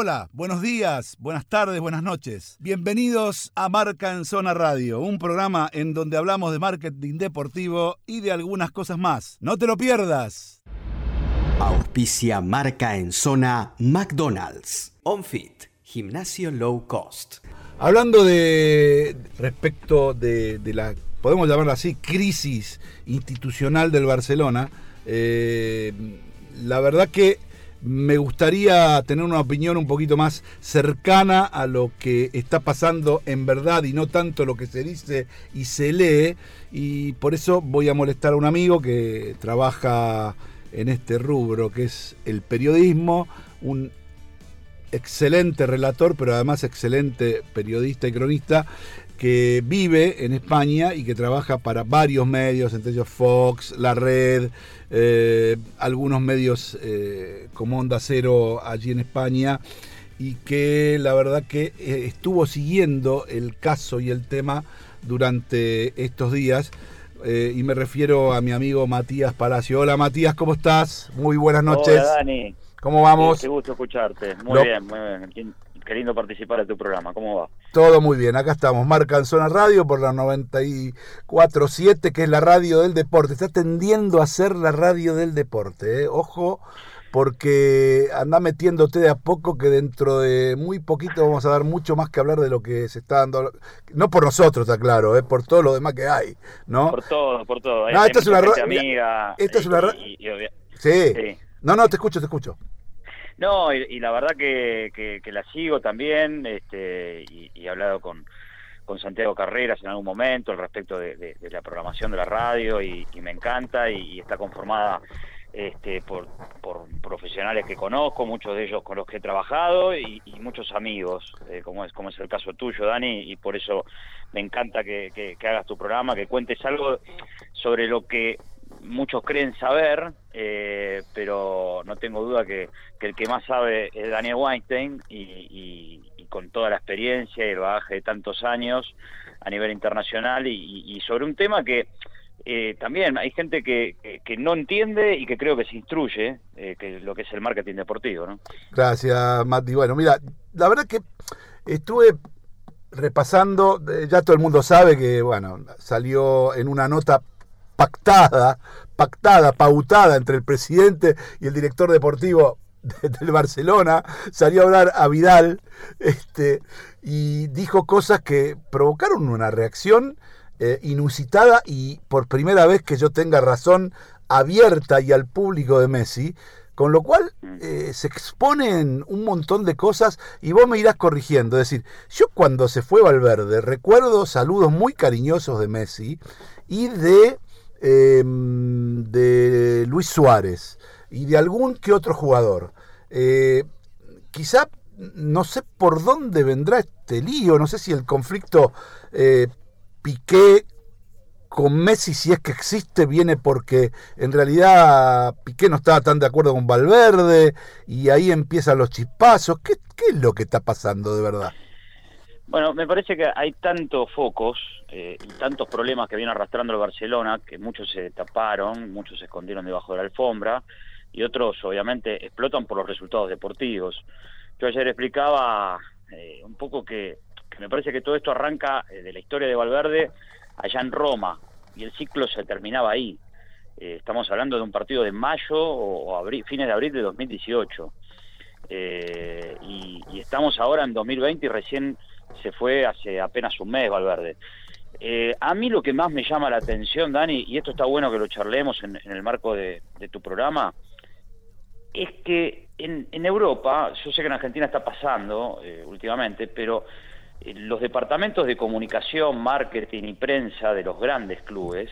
Hola, buenos días, buenas tardes, buenas noches. Bienvenidos a Marca en Zona Radio, un programa en donde hablamos de marketing deportivo y de algunas cosas más. No te lo pierdas. Auspicia Marca en Zona McDonald's. OnFit, gimnasio low cost. Hablando de respecto de, la, podemos llamarla así, crisis institucional del Barcelona, eh, la verdad que me gustaría tener una opinión un poquito más cercana a lo que está pasando en verdad y no tanto lo que se dice y se lee. Y por eso voy a molestar a un amigo que trabaja en este rubro, que es el periodismo, un excelente relator, pero además excelente periodista y cronista, que vive en España y que trabaja para varios medios, entre ellos Fox, La Red, eh, algunos medios eh, como Onda Cero allí en España, y que la verdad que eh, estuvo siguiendo el caso y el tema durante estos días. y me refiero a mi amigo Matías Palacio. Hola Matías, ¿cómo estás? Muy buenas noches. Hola Dani. ¿Cómo vamos? Qué gusto escucharte. Muy bien, muy bien queriendo participar de tu programa. ¿Cómo va? Todo muy bien, acá estamos. Marca en Zona Radio por la 94.7, que es la radio del deporte. Está tendiendo a ser la radio del deporte. ¿eh? Ojo, porque anda metiéndote de a poco que dentro de muy poquito vamos a dar mucho más que hablar de lo que se está dando. No por nosotros, está claro, ¿eh? por todo lo demás que hay. ¿no? Por todo, por todo. No, esta es una amiga. Esta es una sí. sí. No, no, te escucho, te escucho. No, y, la verdad que, la sigo también, este, y, he hablado con, Santiago Carreras en algún momento al respecto de, la programación de la radio y, me encanta y, está conformada este, por, profesionales que conozco, muchos de ellos con los que he trabajado y, muchos amigos, eh, como, es, como es el caso tuyo, Dani, y por eso me encanta que hagas tu programa, que cuentes algo sobre lo que muchos creen saber, eh, pero no tengo duda que, el que más sabe es Daniel Weinstein y, con toda la experiencia y el bagaje de tantos años a nivel internacional y, sobre un tema que eh, también hay gente que, no entiende y que creo que se instruye, eh, que lo que es el marketing deportivo. ¿no? Gracias, Mati. Bueno, mira, la verdad que estuve repasando, ya todo el mundo sabe que, bueno, salió en una nota pactada, pactada, pautada entre el presidente y el director deportivo del Barcelona, salió a hablar a Vidal este, y dijo cosas que provocaron una reacción eh, inusitada y por primera vez que yo tenga razón abierta y al público de Messi, con lo cual eh, se exponen un montón de cosas y vos me irás corrigiendo. Es decir, yo cuando se fue Valverde recuerdo saludos muy cariñosos de Messi y de Em, de Luis Suárez y de algún que otro jugador. Eh, quizá no sé por dónde vendrá este lío, no sé si el conflicto eh, Piqué con Messi, si es que existe, viene porque en realidad Piqué no estaba tan de acuerdo con Valverde y ahí empiezan los chispazos. ¿Qué, qué es lo que está pasando de verdad? Bueno, me parece que hay tantos focos eh, y tantos problemas que viene arrastrando el Barcelona, que muchos se taparon, muchos se escondieron debajo de la alfombra y otros obviamente explotan por los resultados deportivos. Yo ayer explicaba eh, un poco que, me parece que todo esto arranca eh, de la historia de Valverde allá en Roma y el ciclo se terminaba ahí. estamos hablando de un partido de mayo o, abril, fines de abril de 2018. y, y estamos ahora en 2020 y recién se fue hace apenas un mes Valverde. Eh, a mí lo que más me llama la atención, Dani, y esto está bueno que lo charlemos en, el marco de, tu programa, es que en, Europa, yo sé que en Argentina está pasando eh, últimamente, pero eh, los departamentos de comunicación, marketing y prensa de los grandes clubes,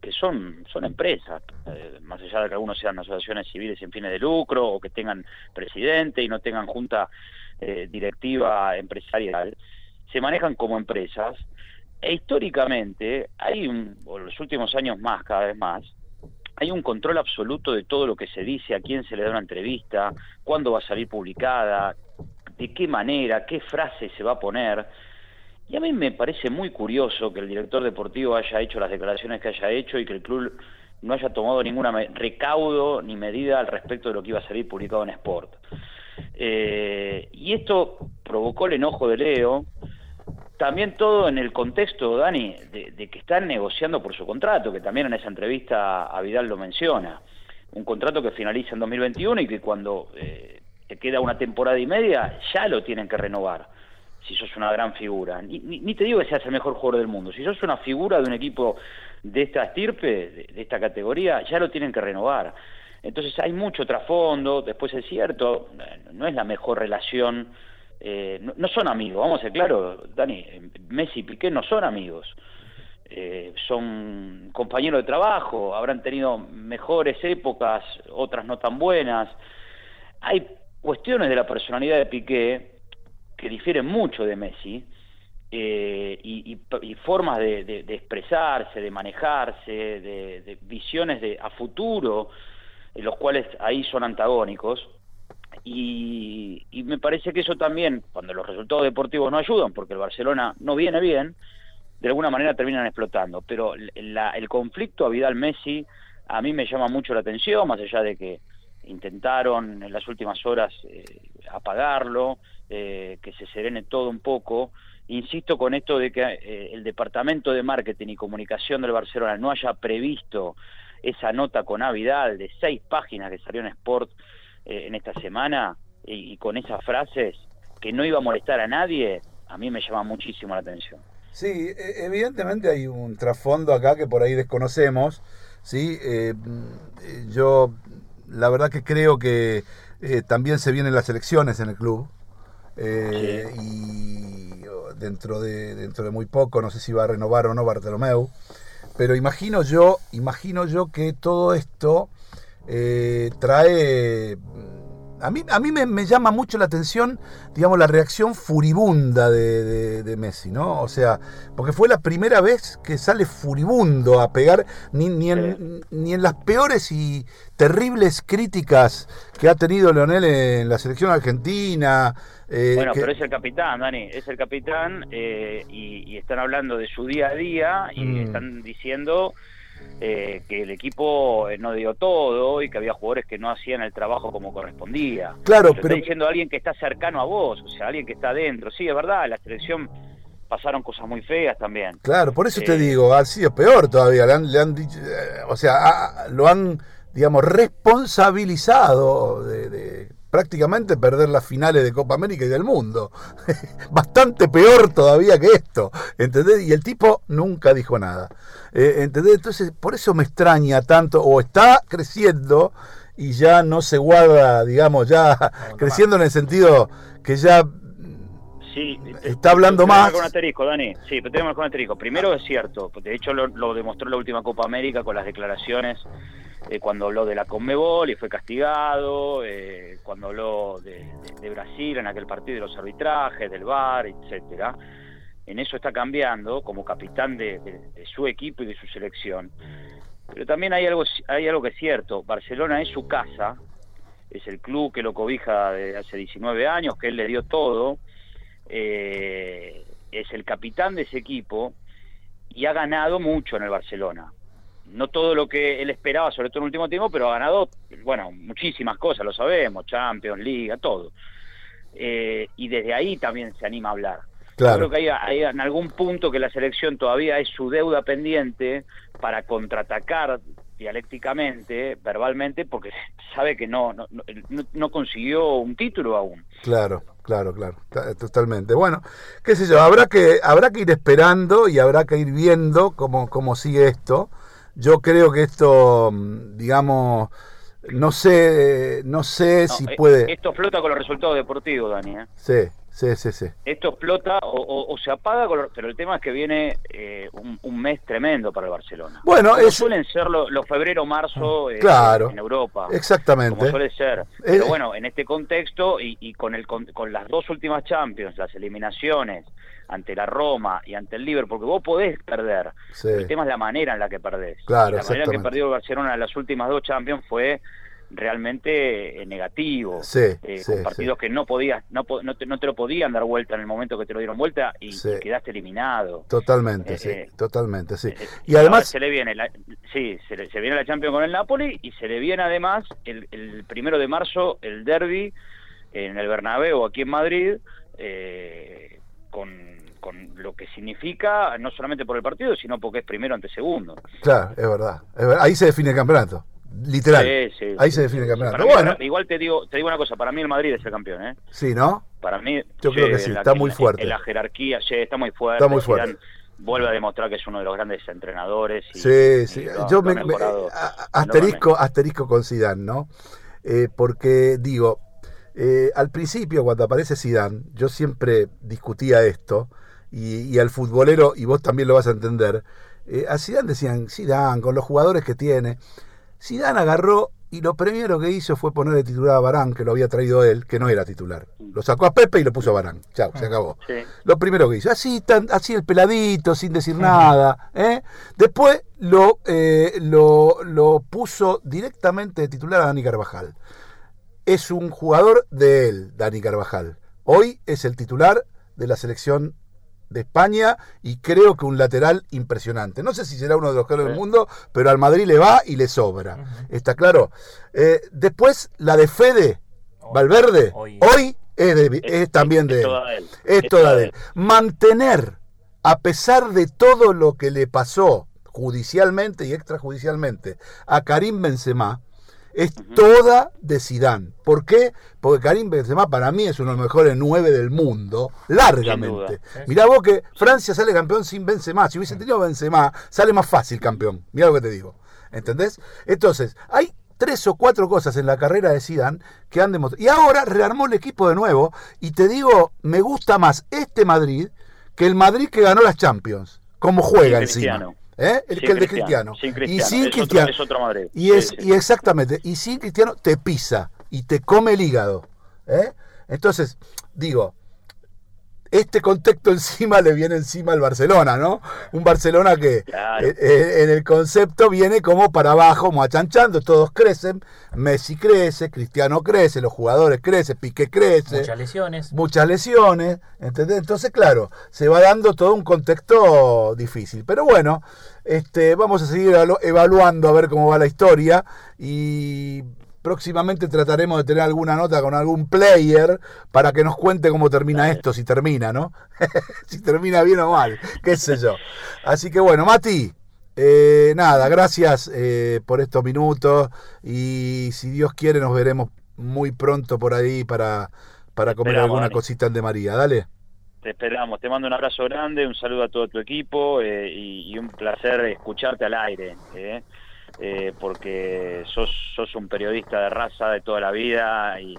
que son, son empresas, más allá de que algunos sean asociaciones civiles sin fines de lucro o que tengan presidente y no tengan junta eh, directiva empresarial, se manejan como empresas e históricamente hay, un, o los últimos años más, cada vez más, hay un control absoluto de todo lo que se dice, a quién se le da una entrevista, cuándo va a salir publicada, de qué manera, qué frase se va a poner. Y a mí me parece muy curioso que el director deportivo haya hecho las declaraciones que haya hecho y que el club no haya tomado ninguna recaudo ni medida al respecto de lo que iba a salir publicado en Sport. Eh, y esto provocó el enojo de Leo, también todo en el contexto, Dani, de, que están negociando por su contrato, que también en esa entrevista a Vidal lo menciona. Un contrato que finaliza en 2021 y que cuando eh, te queda una temporada y media ya lo tienen que renovar, si sos una gran figura. Ni, te digo que seas el mejor jugador del mundo, si sos una figura de un equipo de esta estirpe, de esta categoría, ya lo tienen que renovar. Entonces hay mucho trasfondo, después es cierto, no es la mejor relación eh, no, son amigos, vamos a ser claros, Dani, Messi y Piqué no son amigos, eh, son compañeros de trabajo, habrán tenido mejores épocas, otras no tan buenas. Hay cuestiones de la personalidad de Piqué que difieren mucho de Messi eh, y, formas de, expresarse, de manejarse, de, visiones de, a futuro, los cuales ahí son antagónicos. Y, me parece que eso también, cuando los resultados deportivos no ayudan, porque el Barcelona no viene bien, de alguna manera terminan explotando. Pero el conflicto a Vidal-Messi a mí me llama mucho la atención, más allá de que intentaron en las últimas horas eh, apagarlo, eh, que se serene todo un poco. Insisto con esto de que eh, el Departamento de Marketing y Comunicación del Barcelona no haya previsto esa nota con A Vidal de seis páginas que salió en Sport eh, en esta semana y, con esas frases que no iba a molestar a nadie, a mí me llama muchísimo la atención. Sí, e, evidentemente hay un trasfondo acá que por ahí desconocemos, ¿sí? Eh, yo la verdad que creo que eh, también se vienen las elecciones en el club. y dentro de dentro de muy poco no sé si va a renovar o no Bartolomeu pero imagino yo imagino yo que todo esto eh, trae... A mí, a mí me, llama mucho la atención, digamos, la reacción furibunda de, Messi, ¿no? O sea, porque fue la primera vez que sale furibundo a pegar, ni, ni, en, ni en las peores y terribles críticas que ha tenido Leonel en la selección argentina. Eh, bueno, pero es el capitán, Dani, es el capitán eh, y, están hablando de su día a día y mm. están diciendo eh, que el equipo eh, no dio todo y que había jugadores que no hacían el trabajo como correspondía. Claro, pero... Está diciendo alguien que está cercano a vos, o sea, alguien que está adentro. Sí, es verdad, la selección pasaron cosas muy feas también. Claro, por eso te eh, digo, ha sido peor todavía. Le han, le han dicho, o sea, lo han, digamos, responsabilizado de prácticamente perder las finales de Copa América y del mundo. Bastante peor todavía que esto, ¿entendés? Y el tipo nunca dijo nada. Eh, ¿Entendés? Entonces, por eso me extraña tanto, o está creciendo y ya no se guarda, digamos, ya creciendo en el sentido que ya Sí, está hablando más. Con asterisco, Dani. Sí, pero tenemos con asterisco. Primero es cierto, de hecho lo, lo demostró la última Copa América con las declaraciones eh, cuando habló de la Conmebol y fue castigado, eh, cuando habló de, Brasil en aquel partido de los arbitrajes, del VAR, etcétera. En eso está cambiando como capitán de, su equipo y de su selección. Pero también hay algo, hay algo que es cierto, Barcelona es su casa, es el club que lo cobija desde hace 19 años, que él le dio todo, eh, es el capitán de ese equipo y ha ganado mucho en el Barcelona no todo lo que él esperaba, sobre todo en el último tiempo, pero ha ganado, bueno, muchísimas cosas, lo sabemos, Champions, Liga, todo. Eh, y desde ahí también se anima a hablar. Claro. creo que hay, en algún punto que la selección todavía es su deuda pendiente para contraatacar dialécticamente, verbalmente, porque sabe que no, no, no, consiguió un título aún. Claro, claro, claro, totalmente. Bueno, qué sé yo, habrá que, habrá que ir esperando y habrá que ir viendo cómo, cómo sigue esto. Yo creo que esto, mm, digamos, no sé, no sé si eh, puede. Esto flota con los resultados deportivos, Dani. ¿eh? Sí, Sí, sí, sí. Esto explota o, se apaga, pero el tema es que viene eh, un, mes tremendo para el Barcelona. Bueno, suelen ser los lo febrero, marzo eh, claro, en Europa. Exactamente. Como suele ser. Pero bueno, en este contexto y, con, el, con, las dos últimas Champions, las eliminaciones ante la Roma y ante el Liverpool, porque vos podés perder. El tema es la manera en la que perdés. Claro, la manera en que perdió el Barcelona en las últimas dos Champions fue realmente eh, negativo. Eh, con partidos que no podías, no, no, te, no, te, lo podían dar vuelta en el momento que te lo dieron vuelta y, quedaste eliminado. Totalmente, eh, sí, totalmente, sí. y además se le viene, la, sí, se, le, se, viene la Champions con el Napoli y se le viene además el, el primero de marzo el derby en el Bernabéu aquí en Madrid, eh, con, lo que significa, no solamente por el partido, sino porque es primero ante segundo. Claro, es verdad. Ahí se define el campeonato. Literal. Ahí se define el campeonato. bueno. igual te digo, te digo una cosa, para mí el Madrid es el campeón, ¿eh? Sí, ¿no? Para mí, yo creo que sí, está muy fuerte. En la jerarquía, sí, está muy fuerte. Está muy fuerte vuelve a demostrar que es uno de los grandes entrenadores. sí, sí. Yo me, asterisco, asterisco con Zidane, ¿no? Eh, porque digo, eh, al principio cuando aparece Zidane, yo siempre discutía esto y, al futbolero y vos también lo vas a entender. Eh, a Zidane decían Zidane con los jugadores que tiene. Zidane agarró y lo primero que hizo fue ponerle titular a Barán, que lo había traído él, que no era titular. Lo sacó a Pepe y lo puso a Barán. Chao, se acabó. Lo primero que hizo. Así, tan, así el peladito, sin decir nada. ¿eh? Después lo, eh, lo, lo puso directamente de titular a Dani Carvajal. Es un jugador de él, Dani Carvajal. Hoy es el titular de la selección de España y creo que un lateral impresionante. No sé si será uno de los mejores del mundo, pero al Madrid le va y le sobra. ¿Está claro? Eh, después, la de Fede Valverde, hoy, es, también de él. Es toda de él. Mantener, a pesar de todo lo que le pasó judicialmente y extrajudicialmente a Karim Benzema, es toda de Sidán. ¿Por qué? Porque Karim Benzema para mí es uno de los mejores nueve del mundo, largamente. Mirá vos que Francia sale campeón sin Benzema. Si hubiese tenido Benzema, sale más fácil campeón. Mirá lo que te digo. ¿Entendés? Entonces, hay tres o cuatro cosas en la carrera de Zidane que han demostrado. Y ahora rearmó el equipo de nuevo y te digo, me gusta más este Madrid que el Madrid que ganó las Champions, como juega encima. ¿Eh? El, que el de Cristiano. Y sin Cristiano. Y, es, y exactamente. Y sin Cristiano te pisa y te come el hígado. ¿eh? Entonces, digo, este contexto encima le viene encima al Barcelona, ¿no? Un Barcelona que eh, eh, en el concepto viene como para abajo, como achanchando, todos crecen, Messi crece, Cristiano crece, los jugadores crecen, Piqué crece. Muchas lesiones. Muchas lesiones, ¿entendés? Entonces, claro, se va dando todo un contexto difícil. Pero bueno, este, vamos a seguir evaluando a ver cómo va la historia y Próximamente trataremos de tener alguna nota con algún player para que nos cuente cómo termina esto, si termina, ¿no? si termina bien o mal, qué sé yo. Así que bueno, Mati, eh, nada, gracias eh, por estos minutos y si Dios quiere nos veremos muy pronto por ahí para, para comer alguna cosita de María. Dale. Te esperamos, te mando un abrazo grande, un saludo a todo tu equipo eh, y, y, un placer escucharte al aire. ¿Eh? porque sos, sos un periodista de raza de toda la vida y,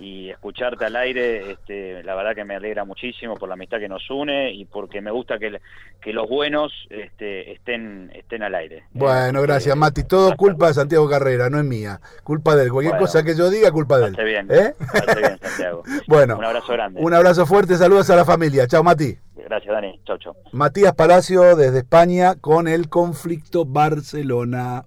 y escucharte al aire, este, la verdad que me alegra muchísimo por la amistad que nos une y porque me gusta que, que los buenos este, estén, estén al aire. Bueno, gracias Mati. Todo culpa de Santiago Carrera, no es mía. Culpa de él. Cualquier cosa que yo diga, culpa de él. Bien, ¿Eh? bien, Santiago. bueno, un abrazo grande. Un abrazo fuerte, saludos a la familia. Chao, Mati. Gracias, Dani. Chao, chao. Matías Palacio desde España con el conflicto Barcelona.